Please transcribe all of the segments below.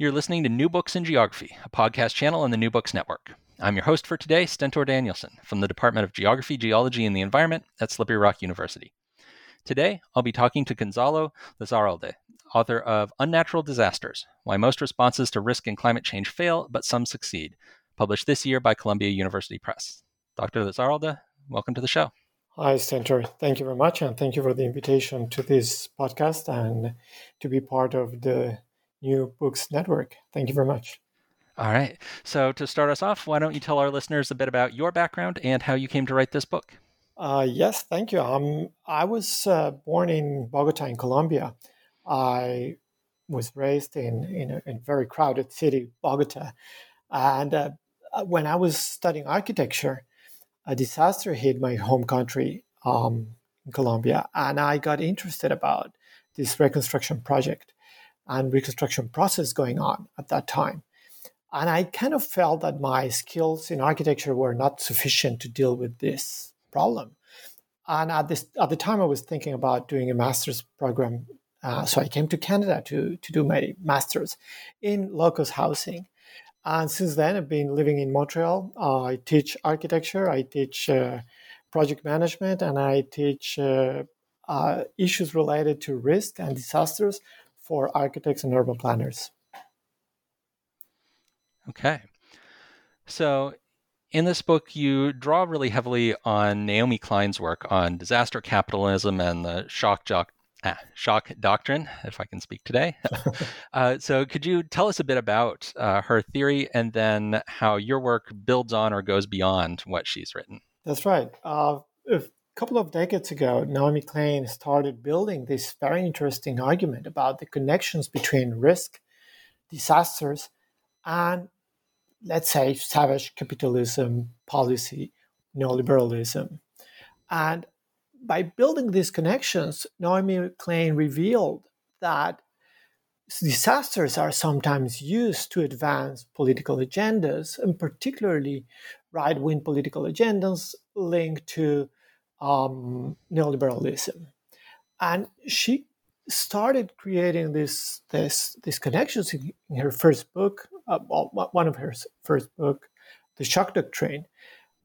You're listening to New Books in Geography, a podcast channel on the New Books Network. I'm your host for today, Stentor Danielson, from the Department of Geography, Geology, and the Environment at Slippery Rock University. Today, I'll be talking to Gonzalo Lizarralde, author of Unnatural Disasters Why Most Responses to Risk and Climate Change Fail, but Some Succeed, published this year by Columbia University Press. Dr. Lizarralde, welcome to the show. Hi, Stentor. Thank you very much, and thank you for the invitation to this podcast and to be part of the New Books Network. Thank you very much. All right. So, to start us off, why don't you tell our listeners a bit about your background and how you came to write this book? Uh, yes, thank you. Um, I was uh, born in Bogota, in Colombia. I was raised in, in, a, in a very crowded city, Bogota. And uh, when I was studying architecture, a disaster hit my home country, um, Colombia, and I got interested about this reconstruction project and reconstruction process going on at that time. And I kind of felt that my skills in architecture were not sufficient to deal with this problem. And at this at the time, I was thinking about doing a master's program. Uh, so I came to Canada to to do my master's in low-cost housing. And since then, I've been living in Montreal. Uh, I teach architecture, I teach uh, project management, and I teach uh, uh, issues related to risk and disasters for architects and urban planners. Okay. So, in this book, you draw really heavily on Naomi Klein's work on disaster capitalism and the shock jock, ah, shock doctrine, if I can speak today. uh, so, could you tell us a bit about uh, her theory and then how your work builds on or goes beyond what she's written? That's right. Uh, if couple of decades ago, Naomi Klein started building this very interesting argument about the connections between risk, disasters, and let's say savage capitalism policy, neoliberalism. And by building these connections, Naomi Klein revealed that disasters are sometimes used to advance political agendas, and particularly right wing political agendas linked to um, neoliberalism, and she started creating this this these connections in, in her first book, uh, well, one of her first book, the shock doctrine,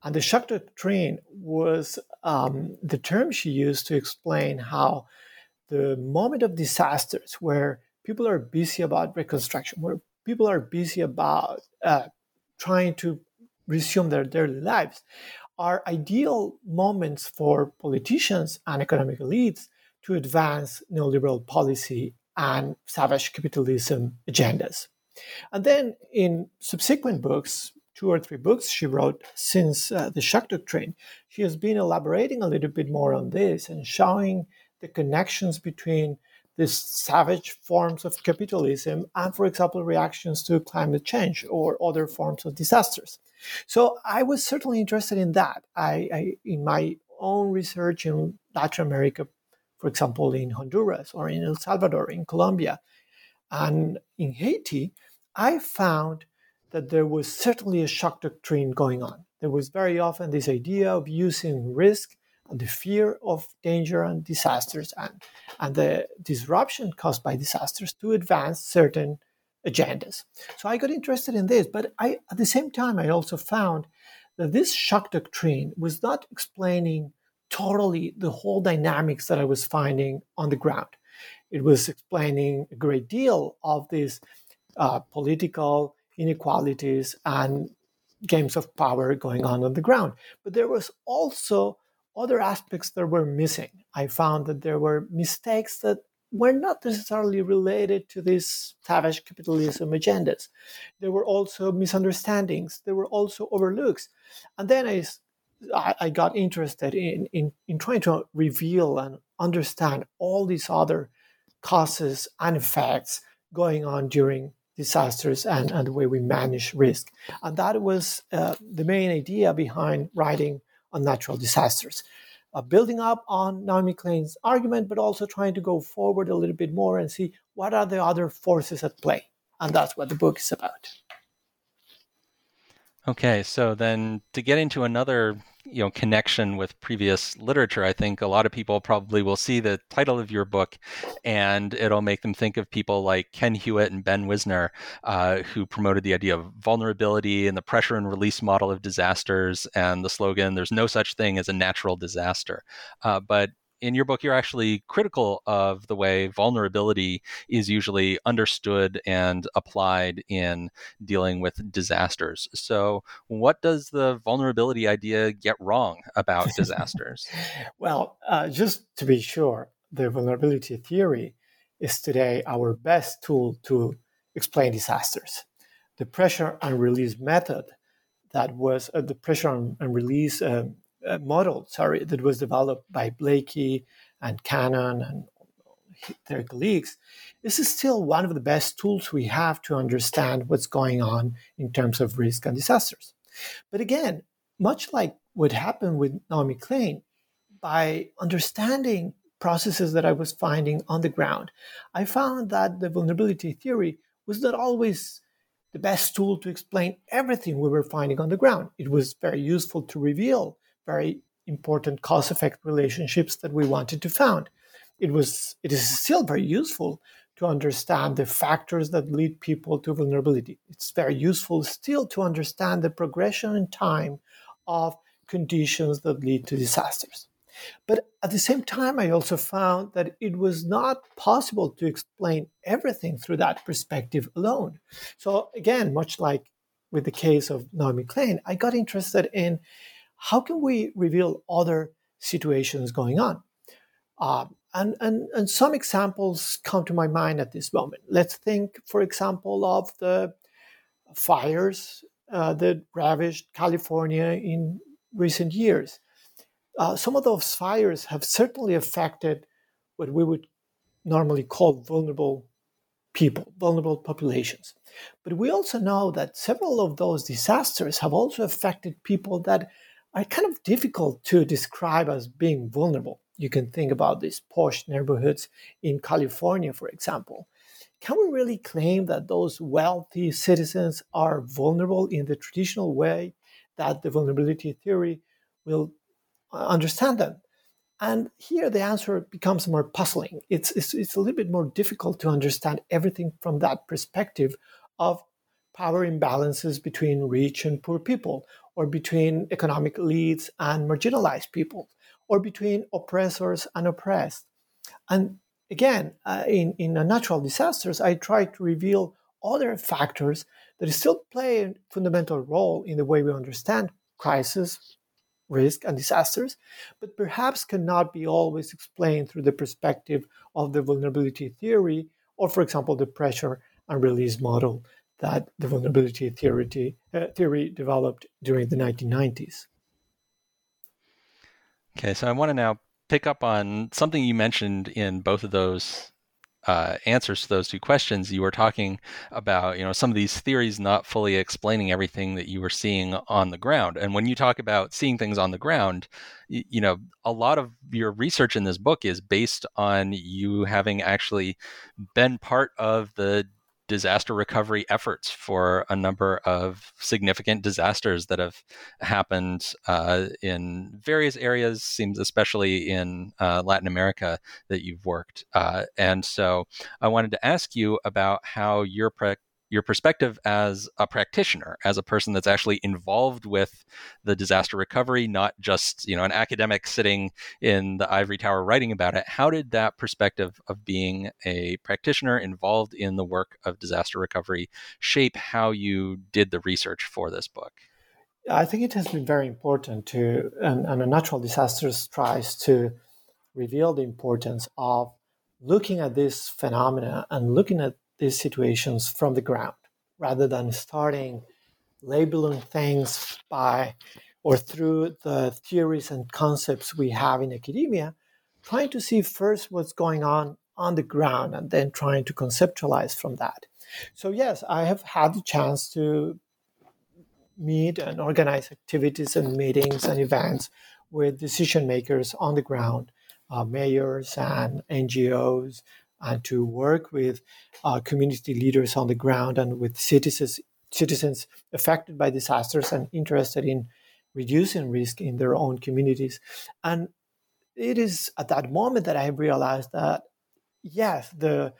and the shock doctrine was um, the term she used to explain how the moment of disasters where people are busy about reconstruction, where people are busy about uh, trying to resume their daily lives, are ideal moments for politicians and economic elites to advance neoliberal policy and savage capitalism agendas. And then in subsequent books, two or three books she wrote since uh, the shock doctrine, she has been elaborating a little bit more on this and showing the connections between these savage forms of capitalism and, for example, reactions to climate change or other forms of disasters. So I was certainly interested in that. I, I in my own research in Latin America, for example, in Honduras or in El Salvador, in Colombia, and in Haiti, I found that there was certainly a shock doctrine going on. There was very often this idea of using risk and the fear of danger and disasters and, and the disruption caused by disasters to advance certain agendas. So I got interested in this, but I, at the same time, I also found that this shock doctrine was not explaining totally the whole dynamics that I was finding on the ground. It was explaining a great deal of these uh, political inequalities and games of power going on on the ground. But there was also other aspects that were missing. I found that there were mistakes that were not necessarily related to these savage capitalism agendas. There were also misunderstandings. There were also overlooks. And then I, I got interested in, in, in trying to reveal and understand all these other causes and effects going on during disasters and, and the way we manage risk. And that was uh, the main idea behind writing Unnatural Disasters. Uh, building up on Naomi Klein's argument, but also trying to go forward a little bit more and see what are the other forces at play. And that's what the book is about. Okay, so then to get into another you know connection with previous literature i think a lot of people probably will see the title of your book and it'll make them think of people like ken hewitt and ben wisner uh, who promoted the idea of vulnerability and the pressure and release model of disasters and the slogan there's no such thing as a natural disaster. Uh, but in your book, you're actually critical of the way vulnerability is usually understood and applied in dealing with disasters. So, what does the vulnerability idea get wrong about disasters? well, uh, just to be sure, the vulnerability theory is today our best tool to explain disasters. The pressure and release method that was uh, the pressure and release uh, uh, model, sorry, that was developed by Blaikie and Cannon and their colleagues, this is still one of the best tools we have to understand what's going on in terms of risk and disasters. But again, much like what happened with Naomi Klein, by understanding processes that I was finding on the ground, I found that the vulnerability theory was not always the best tool to explain everything we were finding on the ground. It was very useful to reveal very important cause effect relationships that we wanted to found. It was it is still very useful to understand the factors that lead people to vulnerability. It's very useful still to understand the progression in time of conditions that lead to disasters. But at the same time, I also found that it was not possible to explain everything through that perspective alone. So, again, much like with the case of Naomi Klein, I got interested in how can we reveal other situations going on? Uh, and, and, and some examples come to my mind at this moment. Let's think, for example, of the fires uh, that ravaged California in recent years. Uh, some of those fires have certainly affected what we would normally call vulnerable people, vulnerable populations. But we also know that several of those disasters have also affected people that are kind of difficult to describe as being vulnerable. You can think about these posh neighborhoods in California, for example. Can we really claim that those wealthy citizens are vulnerable in the traditional way that the vulnerability theory will uh, understand them? And here the answer becomes more puzzling. It's, it's, it's a little bit more difficult to understand everything from that perspective of power imbalances between rich and poor people, or between economic elites and marginalized people, or between oppressors and oppressed. And again, uh, in, in natural disasters, I try to reveal other factors that still play a fundamental role in the way we understand crisis, risk, and disasters, but perhaps cannot be always explained through the perspective of the vulnerability theory, or, for example, the pressure and release model that the vulnerability theory, uh, theory developed during the 1990s. Okay, so I want to now pick up on something you mentioned in both of those uh, answers to those two questions, you were talking about, you know, some of these theories not fully explaining everything that you were seeing on the ground. And when you talk about seeing things on the ground, you, you know, a lot of your research in this book is based on you having actually been part of the disaster recovery efforts for a number of significant disasters that have happened uh, in various areas, seems especially in uh, Latin America that you've worked. Uh, and so I wanted to ask you about how your pre- your perspective as a practitioner, as a person that's actually involved with the disaster recovery, not just you know an academic sitting in the ivory tower writing about it. How did that perspective of being a practitioner involved in the work of disaster recovery shape how you did the research for this book? I think it has been very important to, and, and Unnatural Disasters tries to reveal the importance of looking at this phenomena and looking at these situations from the ground rather than starting labeling things by or through the theories and concepts we have in academia, trying to see first what's going on on the ground and then trying to conceptualize from that. So, yes, I have had the chance to meet and organize activities and meetings and events with decision makers on the ground, uh, mayors and NGOs, and to work with uh, community leaders on the ground and with citizens citizens affected by disasters and interested in reducing risk in their own communities. And it is at that moment that I realized that yes, the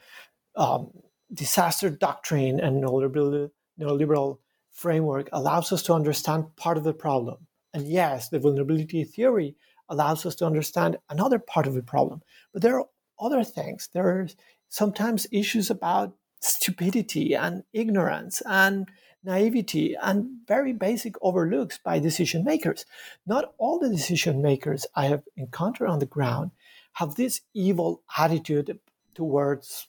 um, disaster doctrine and neoliberal, neoliberal framework allows us to understand part of the problem. And yes, the vulnerability theory allows us to understand another part of the problem. But there are other things. There are sometimes issues about stupidity and ignorance and naivety and very basic overlooks by decision makers. Not all the decision makers I have encountered on the ground have this evil attitude towards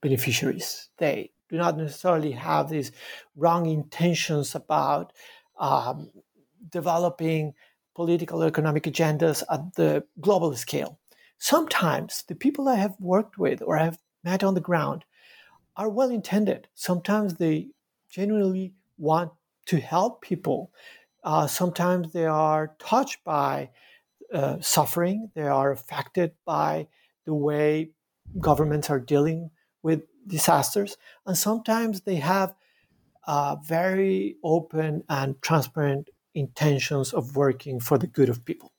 beneficiaries. They do not necessarily have these wrong intentions about um, developing political economic agendas at the global scale. Sometimes the people I have worked with or have met on the ground are well intended. Sometimes they genuinely want to help people. Uh, sometimes they are touched by uh, suffering, they are affected by the way governments are dealing with disasters, and sometimes they have uh, very open and transparent intentions of working for the good of people.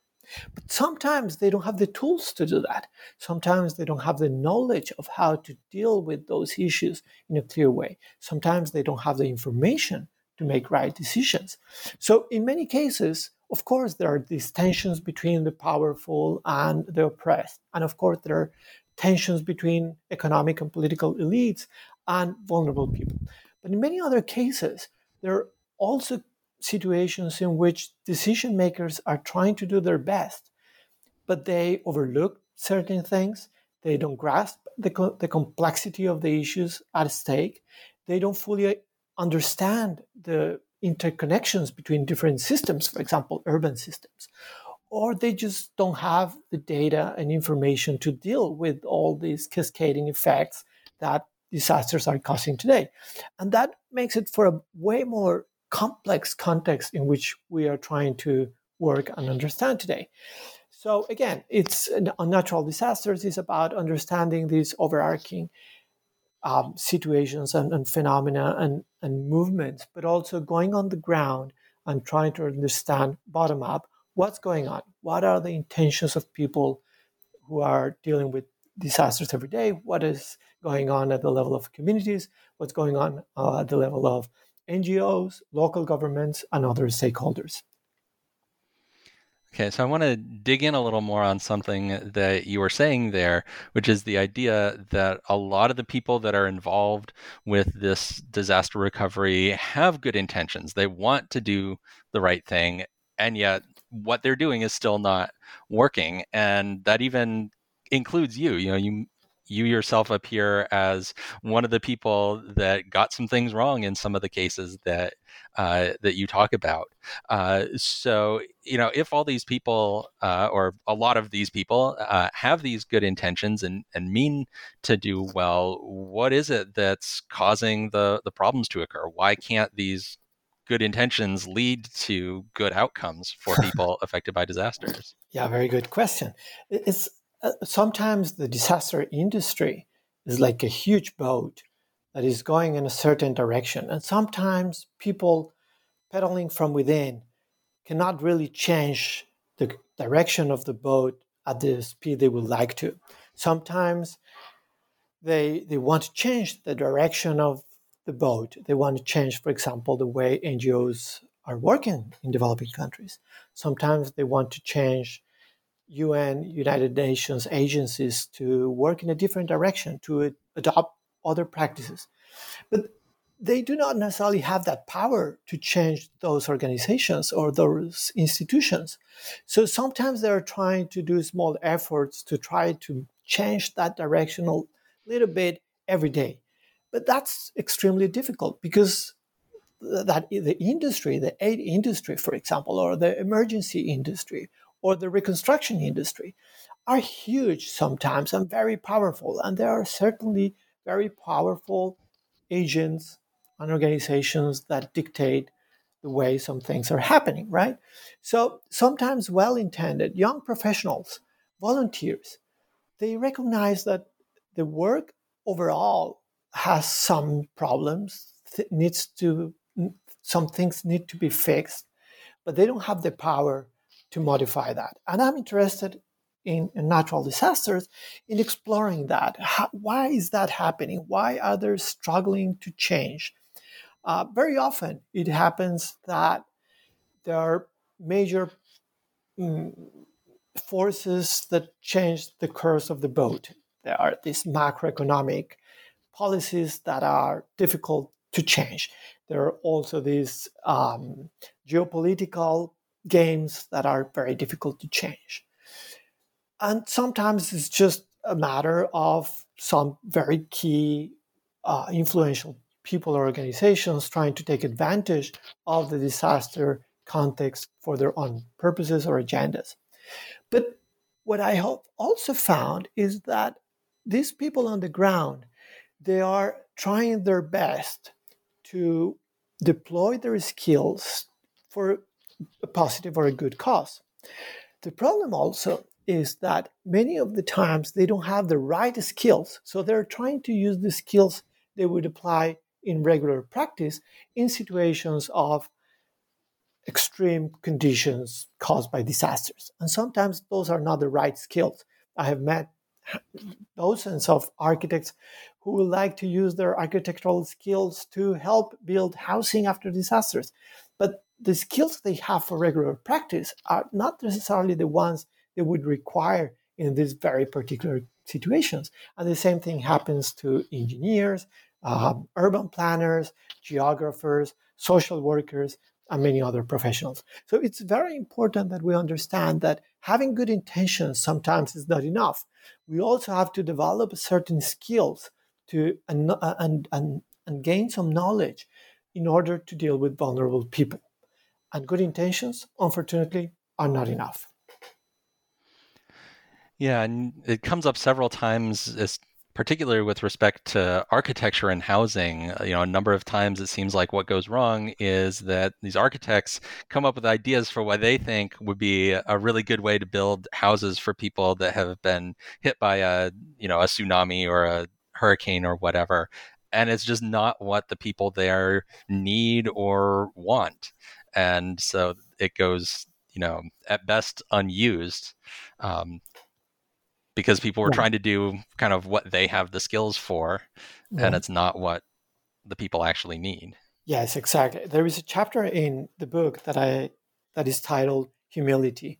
But sometimes they don't have the tools to do that. Sometimes they don't have the knowledge of how to deal with those issues in a clear way. Sometimes they don't have the information to make right decisions. So, in many cases, of course, there are these tensions between the powerful and the oppressed. And of course, there are tensions between economic and political elites and vulnerable people. But in many other cases, there are also situations in which decision makers are trying to do their best, but they overlook certain things. They don't grasp the, co- the complexity of the issues at stake. They don't fully understand the interconnections between different systems, for example, urban systems. Or they just don't have the data and information to deal with all these cascading effects that disasters are causing today. And that makes it for a way more complex context in which we are trying to work and understand today. So again, it's unnatural disasters is about understanding these overarching um, situations and, and, phenomena and, and movements, but also going on the ground and trying to understand bottom up what's going on. What are the intentions of people who are dealing with disasters every day? What is going on at the level of communities? What's going on uh, at the level of NGOs, local governments, and other stakeholders. Okay, so I want to dig in a little more on something that you were saying there, which is the idea that a lot of the people that are involved with this disaster recovery have good intentions. They want to do the right thing, and yet what they're doing is still not working. And that even includes you. You know, you you yourself appear as one of the people that got some things wrong in some of the cases that uh, that you talk about. Uh, so you know, if all these people uh, or a lot of these people uh, have these good intentions and and mean to do well, what is it that's causing the the problems to occur? Why can't these good intentions lead to good outcomes for people affected by disasters? Yeah, very good question. It's uh, sometimes the disaster industry is like a huge boat that is going in a certain direction. And sometimes people pedaling from within cannot really change the direction of the boat at the speed they would like to. Sometimes they, they want to change the direction of the boat. They want to change, for example, the way NGOs are working in developing countries. Sometimes they want to change UN, United Nations agencies to work in a different direction, to adopt other practices. But they do not necessarily have that power to change those organizations or those institutions. So sometimes they're trying to do small efforts to try to change that direction a little bit every day. But that's extremely difficult because that the industry, the aid industry, for example, or the emergency industry, or the reconstruction industry, are huge sometimes and very powerful. And there are certainly very powerful agents and organizations that dictate the way some things are happening, right? So sometimes well intended young professionals, volunteers, they recognize that the work overall has some problems, needs to some things need to be fixed, but they don't have the power to modify that. And I'm interested in, in natural disasters in exploring that. How, why is that happening? Why are they struggling to change? Uh, very often it happens that there are major mm, forces that change the course of the boat. There are these macroeconomic policies that are difficult to change. There are also these um, geopolitical games that are very difficult to change. And sometimes it's just a matter of some very key uh, influential people or organizations trying to take advantage of the disaster context for their own purposes or agendas. But what I have also found is that these people on the ground, they are trying their best to deploy their skills for a positive or a good cause. The problem also is that many of the times they don't have the right skills. So they're trying to use the skills they would apply in regular practice in situations of extreme conditions caused by disasters. And sometimes those are not the right skills. I have met dozens of architects who would like to use their architectural skills to help build housing after disasters. But the skills they have for regular practice are not necessarily the ones they would require in these very particular situations. And the same thing happens to engineers, um, urban planners, geographers, social workers, and many other professionals. So it's very important that we understand that having good intentions sometimes is not enough. We also have to develop certain skills to and, and, and, and gain some knowledge in order to deal with vulnerable people. And good intentions, unfortunately, are not enough. Yeah, and it comes up several times, particularly with respect to architecture and housing. Uh, you know, a number of times it seems like what goes wrong is that these architects come up with ideas for what they think would be a really good way to build houses for people that have been hit by a, you know, a tsunami or a hurricane or whatever. And it's just not what the people there need or want. And so it goes, you know, at best unused. Um, because people were yeah. trying to do kind of what they have the skills for yeah. and it's not what the people actually need yes exactly there is a chapter in the book that i that is titled humility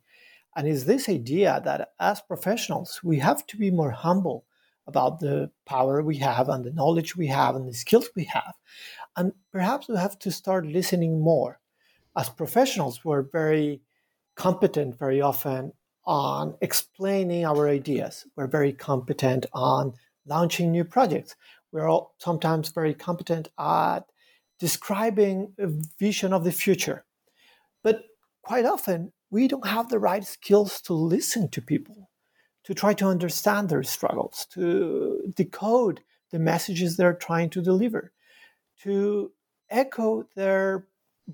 and is this idea that as professionals we have to be more humble about the power we have and the knowledge we have and the skills we have and perhaps we have to start listening more as professionals we're very competent very often on explaining our ideas. We're very competent on launching new projects. We're all sometimes very competent at describing a vision of the future. But quite often, we don't have the right skills to listen to people, to try to understand their struggles, to decode the messages they're trying to deliver, to echo their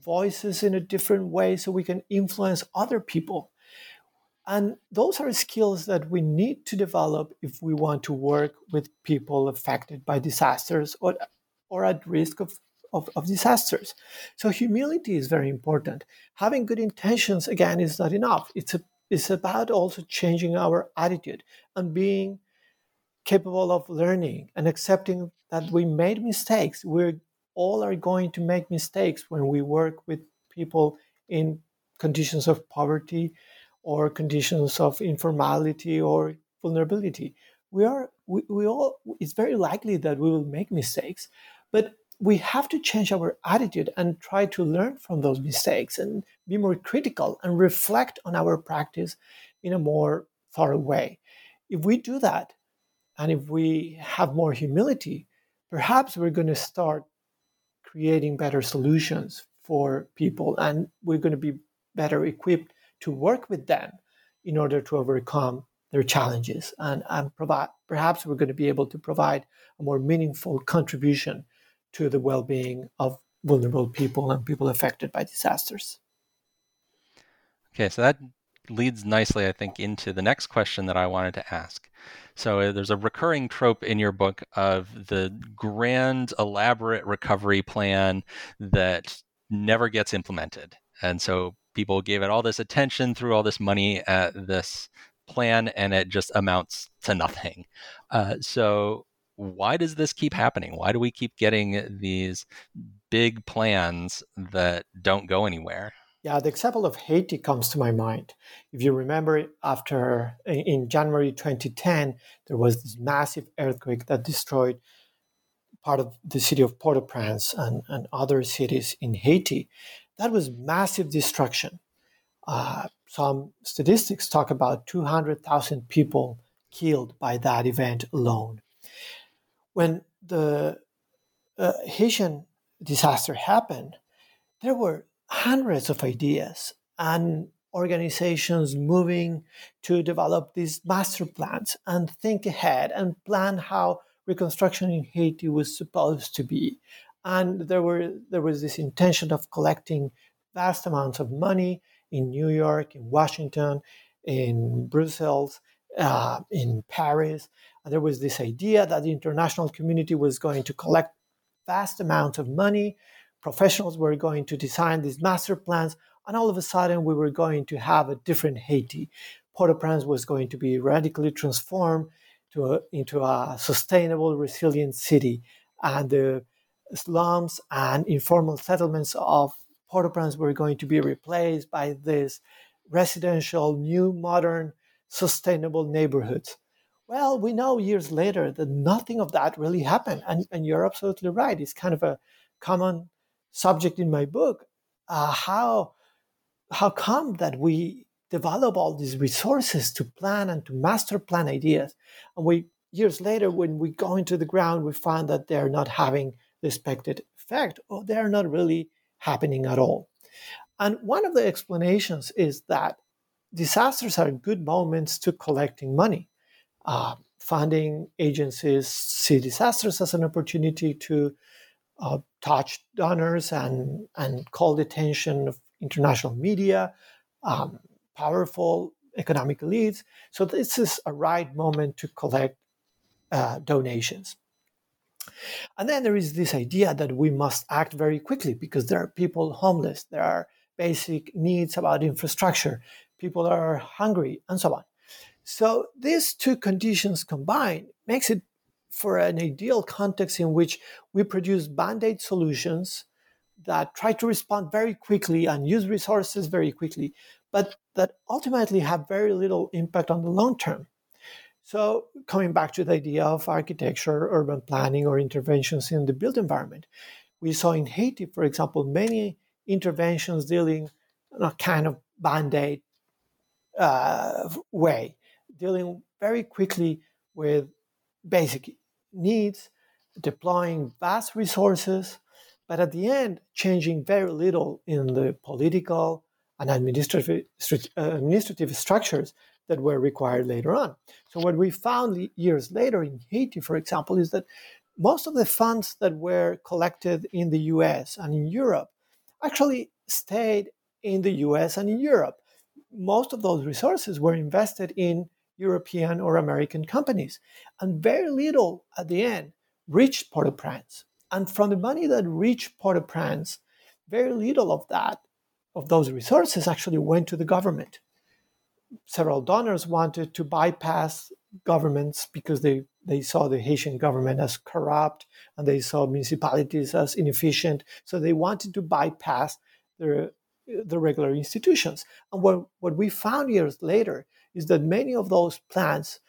voices in a different way so we can influence other people and those are skills that we need to develop if we want to work with people affected by disasters or or at risk of, of, of disasters. So humility is very important. Having good intentions, again, is not enough. It's, a, it's about also changing our attitude and being capable of learning and accepting that we made mistakes. We all are going to make mistakes when we work with people in conditions of poverty or conditions of informality or vulnerability. We are we, we all it's very likely that we will make mistakes, but we have to change our attitude and try to learn from those mistakes and be more critical and reflect on our practice in a more thorough way. If we do that, and if we have more humility, perhaps we're going to start creating better solutions for people and we're going to be better equipped to work with them in order to overcome their challenges and, and provide perhaps we're going to be able to provide a more meaningful contribution to the well-being of vulnerable people and people affected by disasters. Okay so that leads nicely i think into the next question that i wanted to ask so uh, there's a recurring trope in your book of the grand elaborate recovery plan that never gets implemented and so people gave it all this attention, threw all this money at this plan, and it just amounts to nothing. Uh, so, why does this keep happening? Why do we keep getting these big plans that don't go anywhere? Yeah, the example of Haiti comes to my mind. If you remember, after in January 2010, there was this massive earthquake that destroyed part of the city of Port-au-Prince and, and other cities in Haiti that was massive destruction. Uh, some statistics talk about 200,000 people killed by that event alone. When the uh, Haitian disaster happened, there were hundreds of ideas and organizations moving to develop these master plans and think ahead and plan how reconstruction in Haiti was supposed to be and there were there was this intention of collecting vast amounts of money in New York, in Washington, in Brussels, uh, in Paris. And there was this idea that the international community was going to collect vast amounts of money. Professionals were going to design these master plans, and all of a sudden, we were going to have a different Haiti. Port-au-Prince was going to be radically transformed to a, into a sustainable, resilient city, and the slums and informal settlements of Port-au-Prince were going to be replaced by this residential, new, modern, sustainable neighborhoods. Well, we know years later that nothing of that really happened. And, and you're absolutely right. It's kind of a common subject in my book. Uh, how, how come that we develop all these resources to plan and to master plan ideas? And we years later, when we go into the ground, we find that they're not having the expected effect, or they're not really happening at all. And one of the explanations is that disasters are good moments to collecting money. Uh, funding agencies see disasters as an opportunity to uh, touch donors and, and call the attention of international media, um, powerful economic elites. So this is a right moment to collect uh, donations. And then there is this idea that we must act very quickly because there are people homeless, there are basic needs about infrastructure, people are hungry, and so on. So these two conditions combined makes it for an ideal context in which we produce band-aid solutions that try to respond very quickly and use resources very quickly, but that ultimately have very little impact on the long term. So, coming back to the idea of architecture, urban planning, or interventions in the built environment, we saw in Haiti, for example, many interventions dealing in a kind of band aid uh, way, dealing very quickly with basic needs, deploying vast resources, but at the end, changing very little in the political and administrative, uh, administrative structures that were required later on. So, what we found years later in Haiti, for example, is that most of the funds that were collected in the US and in Europe actually stayed in the US and in Europe. Most of those resources were invested in European or American companies, and very little at the end reached Port au Prince. And from the money that reached Port-au-Prince, very little of that, of those resources actually went to the government. Several donors wanted to bypass governments because they, they saw the Haitian government as corrupt and they saw municipalities as inefficient. So they wanted to bypass the, the regular institutions. And what, what we found years later is that many of those plans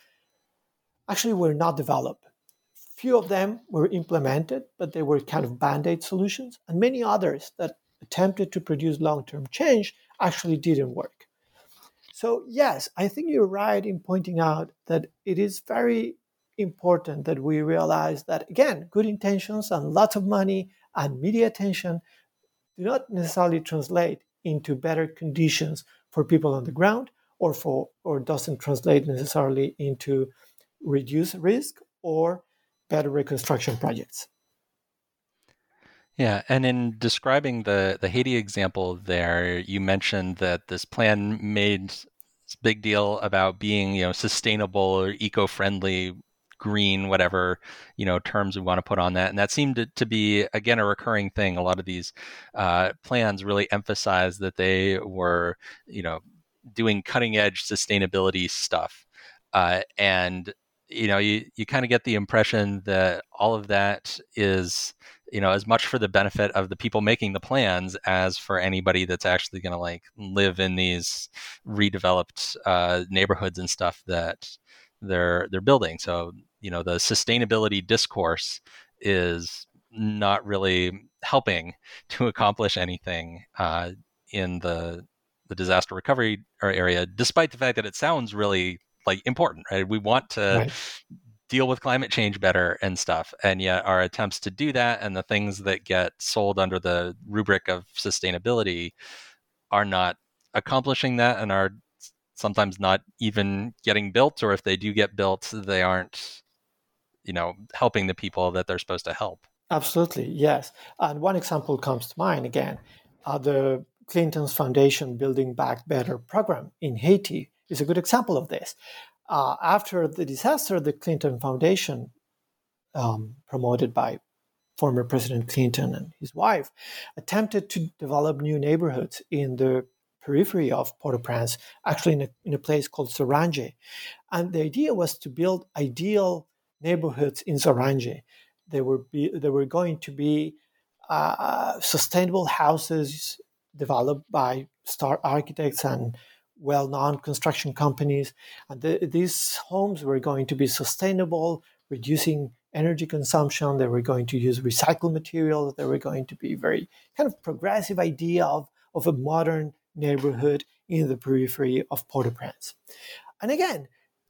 actually were not developed. Few of them were implemented, but they were kind of band aid solutions. And many others that attempted to produce long term change actually didn't work. So, yes, I think you're right in pointing out that it is very important that we realize that, again, good intentions and lots of money and media attention do not necessarily translate into better conditions for people on the ground or for or doesn't translate necessarily into reduced risk or better reconstruction projects. Yeah, and in describing the the Haiti example there, you mentioned that this plan made big deal about being, you know, sustainable or eco-friendly, green, whatever, you know, terms we want to put on that. And that seemed to, to be again a recurring thing. A lot of these uh, plans really emphasized that they were, you know, doing cutting edge sustainability stuff. Uh, and you know, you, you kind of get the impression that all of that is you know as much for the benefit of the people making the plans as for anybody that's actually going to like live in these redeveloped uh, neighborhoods and stuff that they're they're building so you know the sustainability discourse is not really helping to accomplish anything uh, in the the disaster recovery area despite the fact that it sounds really like important right we want to right deal with climate change better and stuff. And yet, our attempts to do that and the things that get sold under the rubric of sustainability are not accomplishing that and are sometimes not even getting built. Or if they do get built, they aren't, you know, helping the people that they're supposed to help. Absolutely, yes. And one example comes to mind again uh, the Clinton's Foundation Building Back Better program in Haiti is a good example of this uh, after the disaster, the Clinton Foundation, um, promoted by former President Clinton and his wife, attempted to develop new neighborhoods in the periphery of Port-au-Prince, actually in a, in a place called Zoranje. And the idea was to build ideal neighborhoods in Zoranje. They were, be, they were going to be uh, sustainable houses developed by star architects and well-known construction companies. And the, these homes were going to be sustainable, reducing energy consumption. They were going to use recycled materials. They were going to be very kind of progressive idea of, of a modern neighborhood in the periphery of Port-au-Prince. And again,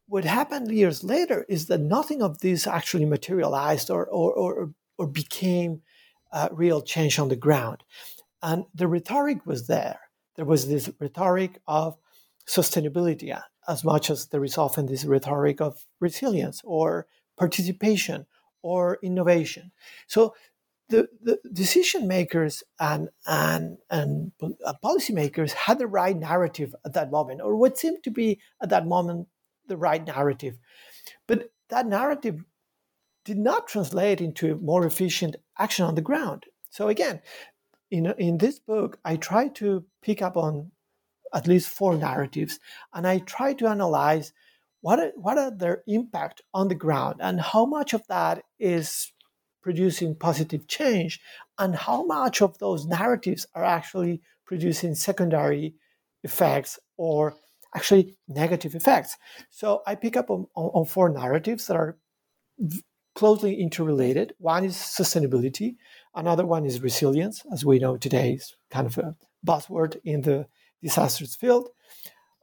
what happened years later is that nothing of this actually materialized or, or, or, or became uh, real change on the ground. And the rhetoric was there. There was this rhetoric of sustainability as much as there is often this rhetoric of resilience or participation or innovation. So the, the decision makers and, and, and uh, policymakers had the right narrative at that moment, or what seemed to be at that moment the right narrative. But that narrative did not translate into more efficient action on the ground. So again, in, in this book, I try to pick up on at least four narratives, and I try to analyze what are, what are their impact on the ground and how much of that is producing positive change and how much of those narratives are actually producing secondary effects or actually negative effects. So I pick up on, on, on four narratives that are closely interrelated. One is sustainability, another one is resilience, as we know today is kind of a buzzword in the disasters field.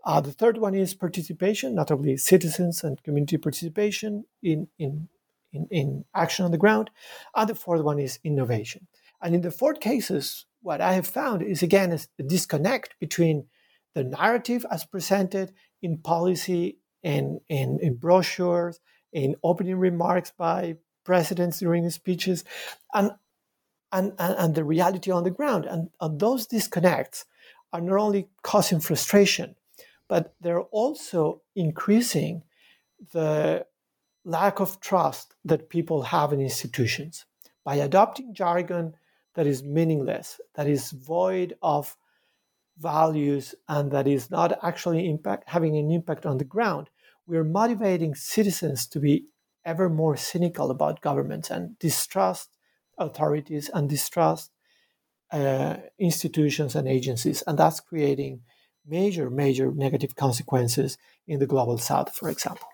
Uh, the third one is participation, notably citizens and community participation in, in, in, in action on the ground. And the fourth one is innovation. And in the four cases, what I have found is again a disconnect between the narrative as presented in policy and in, in brochures, in opening remarks by presidents during speeches, and, and, and, and the reality on the ground. And, and those disconnects are not only causing frustration, but they're also increasing the lack of trust that people have in institutions. by adopting jargon that is meaningless, that is void of values, and that is not actually impact, having an impact on the ground, we're motivating citizens to be ever more cynical about governments and distrust authorities and distrust uh, institutions and agencies. And that's creating major, major negative consequences in the global south, for example.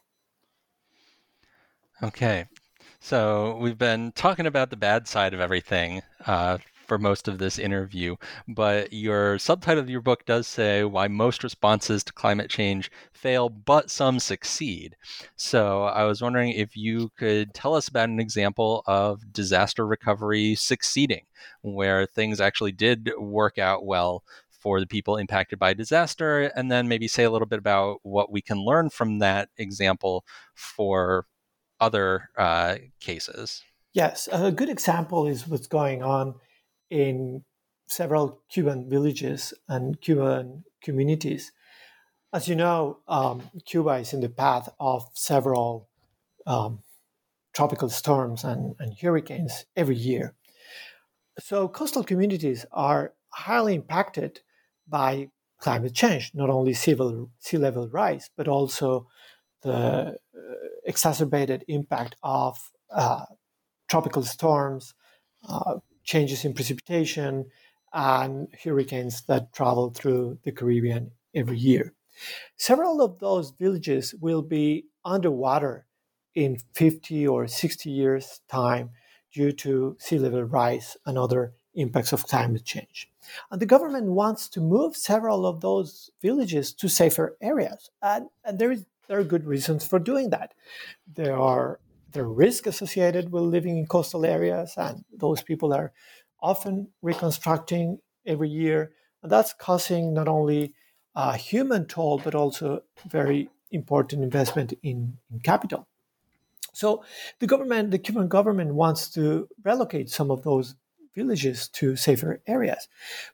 Okay. So we've been talking about the bad side of everything uh, for most of this interview, but your subtitle of your book does say why most responses to climate change fail, but some succeed. So I was wondering if you could tell us about an example of disaster recovery succeeding, where things actually did work out well for the people impacted by disaster, and then maybe say a little bit about what we can learn from that example for other uh, cases. Yes, a good example is what's going on in several Cuban villages and Cuban communities. As you know, um, Cuba is in the path of several um, tropical storms and, and hurricanes every year. So, coastal communities are highly impacted by climate change, not only sea level, sea level rise, but also the uh, exacerbated impact of uh, tropical storms, uh, changes in precipitation, and hurricanes that travel through the Caribbean every year. Several of those villages will be underwater in 50 or 60 years' time due to sea level rise and other impacts of climate change. And the government wants to move several of those villages to safer areas. And, and there, is, there are good reasons for doing that. There are the risk associated with living in coastal areas, and those people are often reconstructing every year. And that's causing not only a human toll, but also very important investment in, in capital. So the government, the Cuban government wants to relocate some of those villages to safer areas.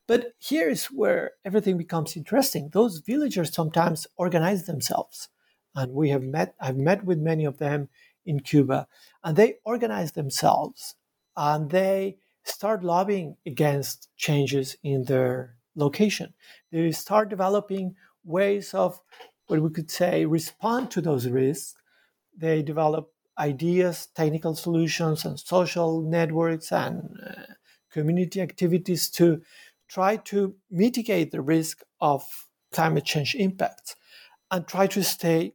But here's where everything becomes interesting. Those villagers sometimes organize themselves. And we have met, I've met with many of them in Cuba, and they organize themselves and they start lobbying against changes in their location. They start developing ways of what we could say respond to those risks. They develop ideas, technical solutions, and social networks and uh, community activities to try to mitigate the risk of climate change impacts and try to stay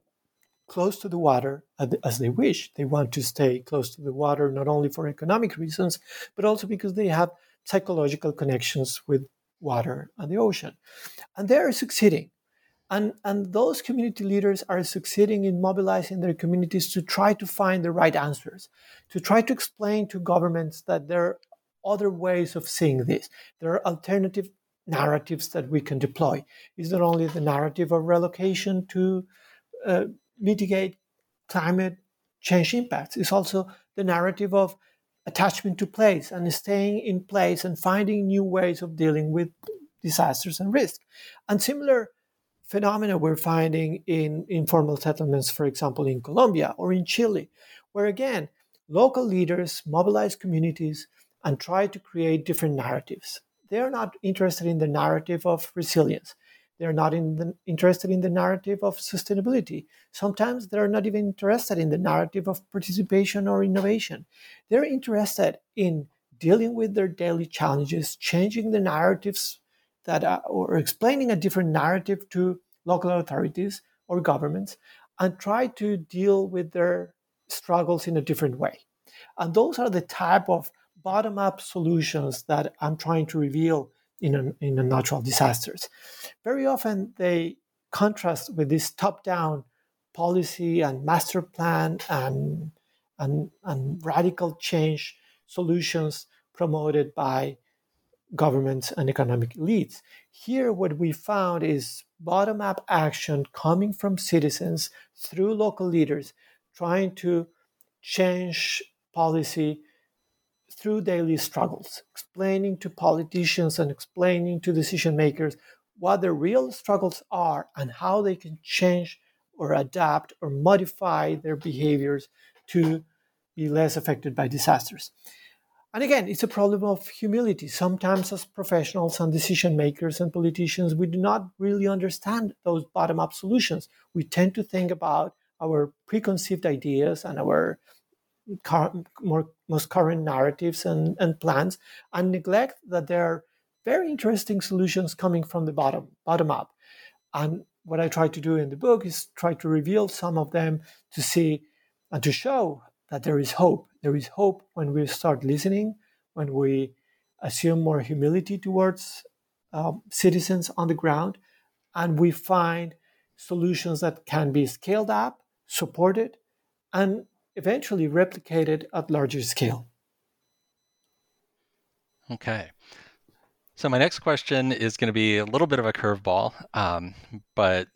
close to the water as they wish. They want to stay close to the water not only for economic reasons, but also because they have psychological connections with water and the ocean. And they are succeeding. And, and those community leaders are succeeding in mobilizing their communities to try to find the right answers, to try to explain to governments that there are other ways of seeing this. There are alternative narratives that we can deploy. It's not only the narrative of relocation to uh, mitigate climate change impacts. It's also the narrative of attachment to place and staying in place and finding new ways of dealing with disasters and risk. And similar phenomena we're finding in informal settlements, for example, in Colombia or in Chile, where again, local leaders mobilize communities and try to create different narratives. They're not interested in the narrative of resilience. They're not in the, interested in the narrative of sustainability. Sometimes they're not even interested in the narrative of participation or innovation. They're interested in dealing with their daily challenges, changing the narratives that are, or explaining a different narrative to local authorities or governments and try to deal with their struggles in a different way. And those are the type of bottom up solutions that I'm trying to reveal in, a, in Unnatural Disasters. Very often they contrast with this top down policy and master plan and, and, and radical change solutions promoted by governments and economic elites. Here, what we found is bottom up action coming from citizens through local leaders trying to change policy through daily struggles, explaining to politicians and explaining to decision makers what the real struggles are and how they can change or adapt or modify their behaviors to be less affected by disasters. And again, it's a problem of humility. Sometimes, as professionals and decision makers and politicians, we do not really understand those bottom up solutions. We tend to think about our preconceived ideas and our more, most current narratives and, and plans and neglect that there are very interesting solutions coming from the bottom bottom up. And what i try to do in the book is try to reveal some of them to see and to show that there is hope. There is hope when we start listening when we assume more humility towards uh, citizens on the ground and we find solutions that can be scaled up supported and eventually replicated at larger scale. Okay. So my next question is going to be a little bit of a curveball, um, but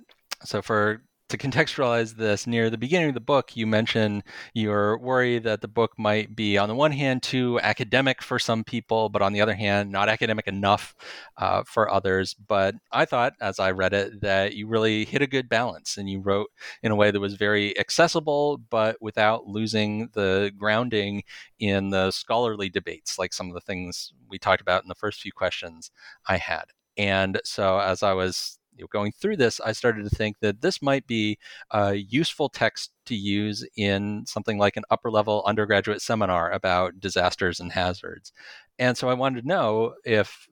so for to contextualize this, near the beginning of the book, you mention your worry that the book might be, on the one hand, too academic for some people, but on the other hand, not academic enough uh, for others. But I thought, as I read it, that you really hit a good balance and you wrote in a way that was very accessible, but without losing the grounding in the scholarly debates, like some of the things we talked about in the first few questions I had. And so, as I was going through this, I started to think that this might be a useful text to use in something like an upper level undergraduate seminar about disasters and hazards. And so I wanted to know if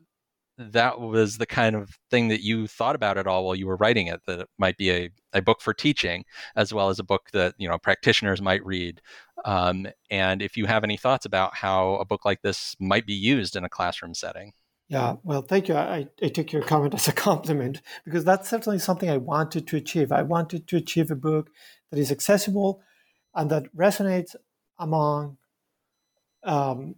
that was the kind of thing that you thought about at all while you were writing it that it might be a, a book for teaching as well as a book that you know practitioners might read um, and if you have any thoughts about how a book like this might be used in a classroom setting yeah, well, thank you. I, I take your comment as a compliment because that's certainly something I wanted to achieve. I wanted to achieve a book that is accessible and that resonates among um,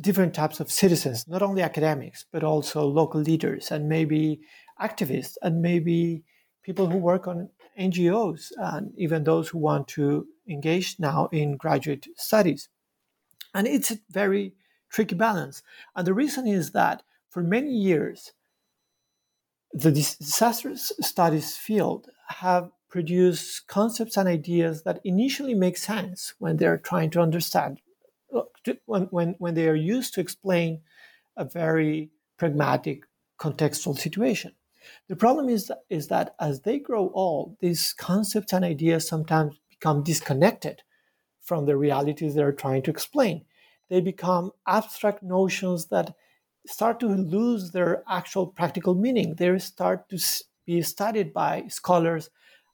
different types of citizens, not only academics, but also local leaders and maybe activists and maybe people who work on NGOs and even those who want to engage now in graduate studies. And it's a very tricky balance. And the reason is that for many years, the disaster studies field have produced concepts and ideas that initially make sense when they're trying to understand, when, when, when they are used to explain a very pragmatic contextual situation. The problem is is that as they grow old, these concepts and ideas sometimes become disconnected from the realities they're trying to explain they become abstract notions that start to lose their actual practical meaning. They start to be studied by scholars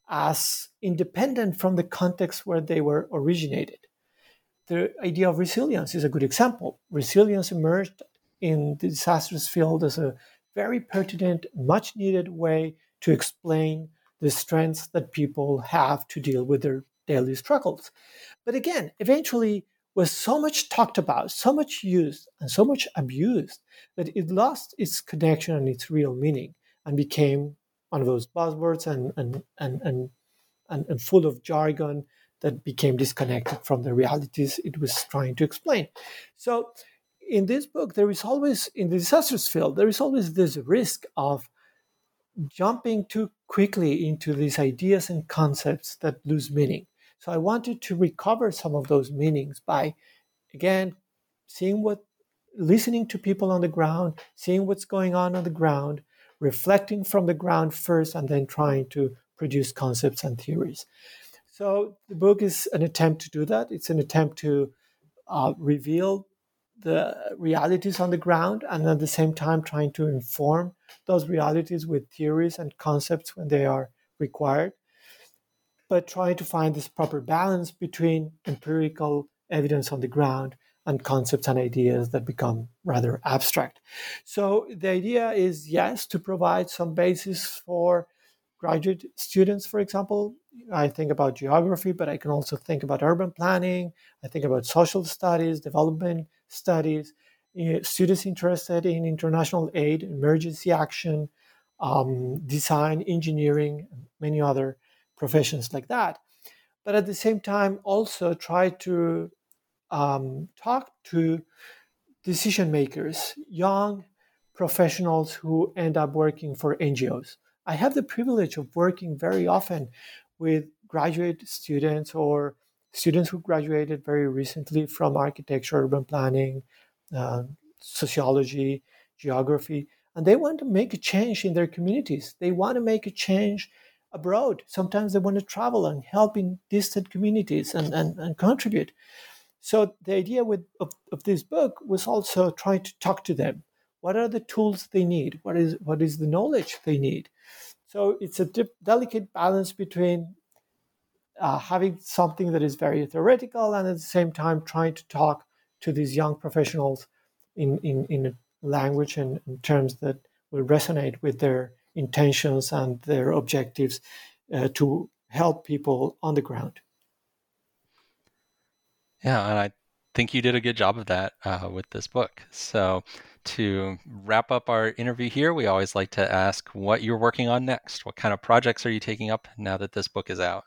as independent from the context where they were originated. The idea of resilience is a good example. Resilience emerged in the disasters field as a very pertinent, much needed way to explain the strengths that people have to deal with their daily struggles. But again, eventually, was so much talked about, so much used, and so much abused that it lost its connection and its real meaning and became one of those buzzwords and, and, and, and, and, and full of jargon that became disconnected from the realities it was trying to explain. So, in this book, there is always, in the disasters field, there is always this risk of jumping too quickly into these ideas and concepts that lose meaning. So I wanted to recover some of those meanings by, again, seeing what, listening to people on the ground, seeing what's going on on the ground, reflecting from the ground first, and then trying to produce concepts and theories. So the book is an attempt to do that. It's an attempt to uh, reveal the realities on the ground and at the same time trying to inform those realities with theories and concepts when they are required but trying to find this proper balance between empirical evidence on the ground and concepts and ideas that become rather abstract. So the idea is yes, to provide some basis for graduate students, for example. I think about geography, but I can also think about urban planning. I think about social studies, development studies, students interested in international aid, emergency action, um, design, engineering, many other professions like that. But at the same time, also try to um, talk to decision makers, young professionals who end up working for NGOs. I have the privilege of working very often with graduate students or students who graduated very recently from architecture, urban planning, uh, sociology, geography, and they want to make a change in their communities. They want to make a change abroad. Sometimes they want to travel and help in distant communities and, and, and contribute. So the idea with, of, of this book was also trying to talk to them. What are the tools they need? What is what is the knowledge they need? So it's a dip, delicate balance between uh, having something that is very theoretical and at the same time trying to talk to these young professionals in, in, in a language and in terms that will resonate with their intentions and their objectives uh, to help people on the ground. Yeah, and I think you did a good job of that uh, with this book. So, to wrap up our interview here, we always like to ask what you're working on next. What kind of projects are you taking up now that this book is out?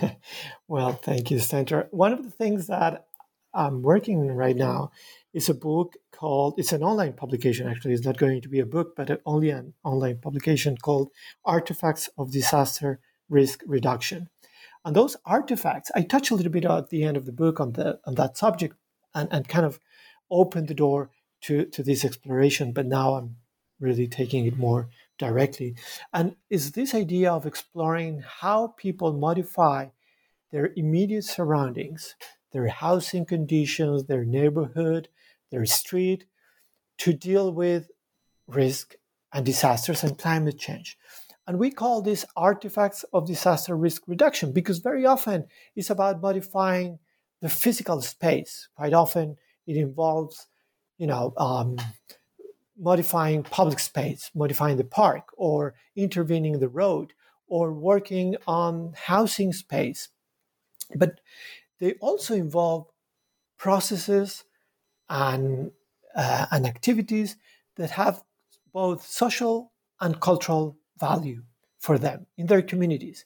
well, thank you, Stentor. One of the things that I'm working on right now is a book called, it's an online publication actually, it's not going to be a book, but only an online publication called Artifacts of Disaster Risk Reduction. And those artifacts, I touch a little bit at the end of the book on, the, on that subject and, and kind of open the door to, to this exploration, but now I'm really taking it more directly. And is this idea of exploring how people modify their immediate surroundings, their housing conditions, their neighborhood, their street, to deal with risk and disasters and climate change. And we call these artifacts of disaster risk reduction because very often it's about modifying the physical space. Quite often it involves, you know, um, modifying public space, modifying the park, or intervening the road, or working on housing space. But they also involve processes and, uh, and activities that have both social and cultural value for them in their communities.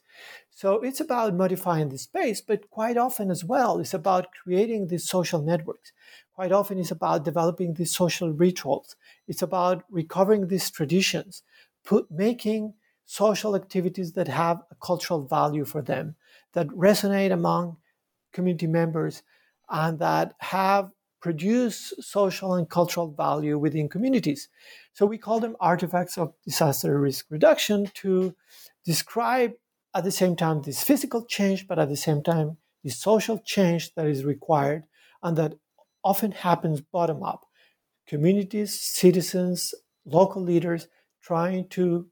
So it's about modifying the space, but quite often as well, it's about creating these social networks. Quite often, it's about developing these social rituals. It's about recovering these traditions, put, making social activities that have a cultural value for them, that resonate among community members, and that have produce social and cultural value within communities. So we call them artifacts of disaster risk reduction to describe at the same time this physical change, but at the same time the social change that is required and that often happens bottom up. Communities, citizens, local leaders trying to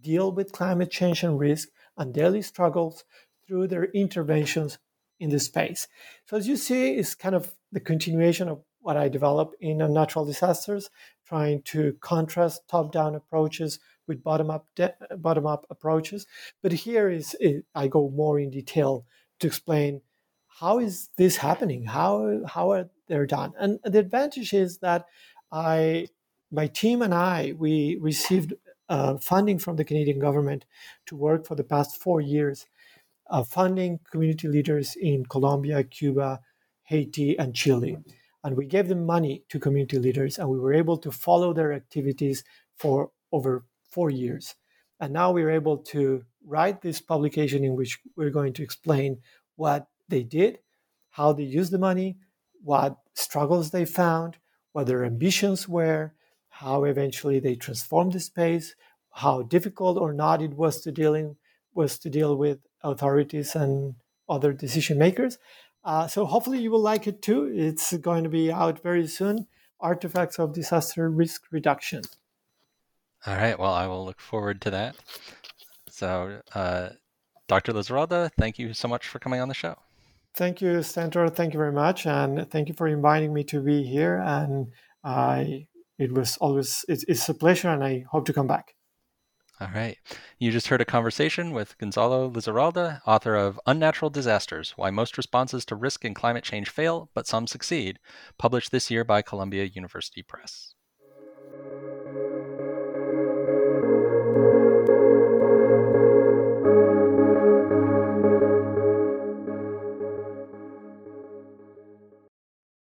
deal with climate change and risk and daily struggles through their interventions in the space. So as you see, it's kind of the continuation of what I develop in natural disasters, trying to contrast top-down approaches with bottom-up de- bottom-up approaches. But here is I go more in detail to explain how is this happening, how how are they done, and the advantage is that I my team and I we received uh, funding from the Canadian government to work for the past four years uh, funding community leaders in Colombia, Cuba, Haiti, and Chile. And we gave them money to community leaders, and we were able to follow their activities for over four years. And now we're able to write this publication in which we're going to explain what they did, how they used the money, what struggles they found, what their ambitions were, how eventually they transformed the space, how difficult or not it was to dealing was to deal with authorities and other decision makers. Uh, so hopefully you will like it too. It's going to be out very soon. Artifacts of Disaster Risk Reduction. All right. Well, I will look forward to that. So, uh, Dr. Lizarralde, thank you so much for coming on the show. Thank you, Stentor. Thank you very much, and thank you for inviting me to be here. And I, it was always it's, it's a pleasure, and I hope to come back. All right. You just heard a conversation with Gonzalo Lizarralde, author of Unnatural Disasters Why Most Responses to Risk and Climate Change Fail, but Some Succeed, published this year by Columbia University Press.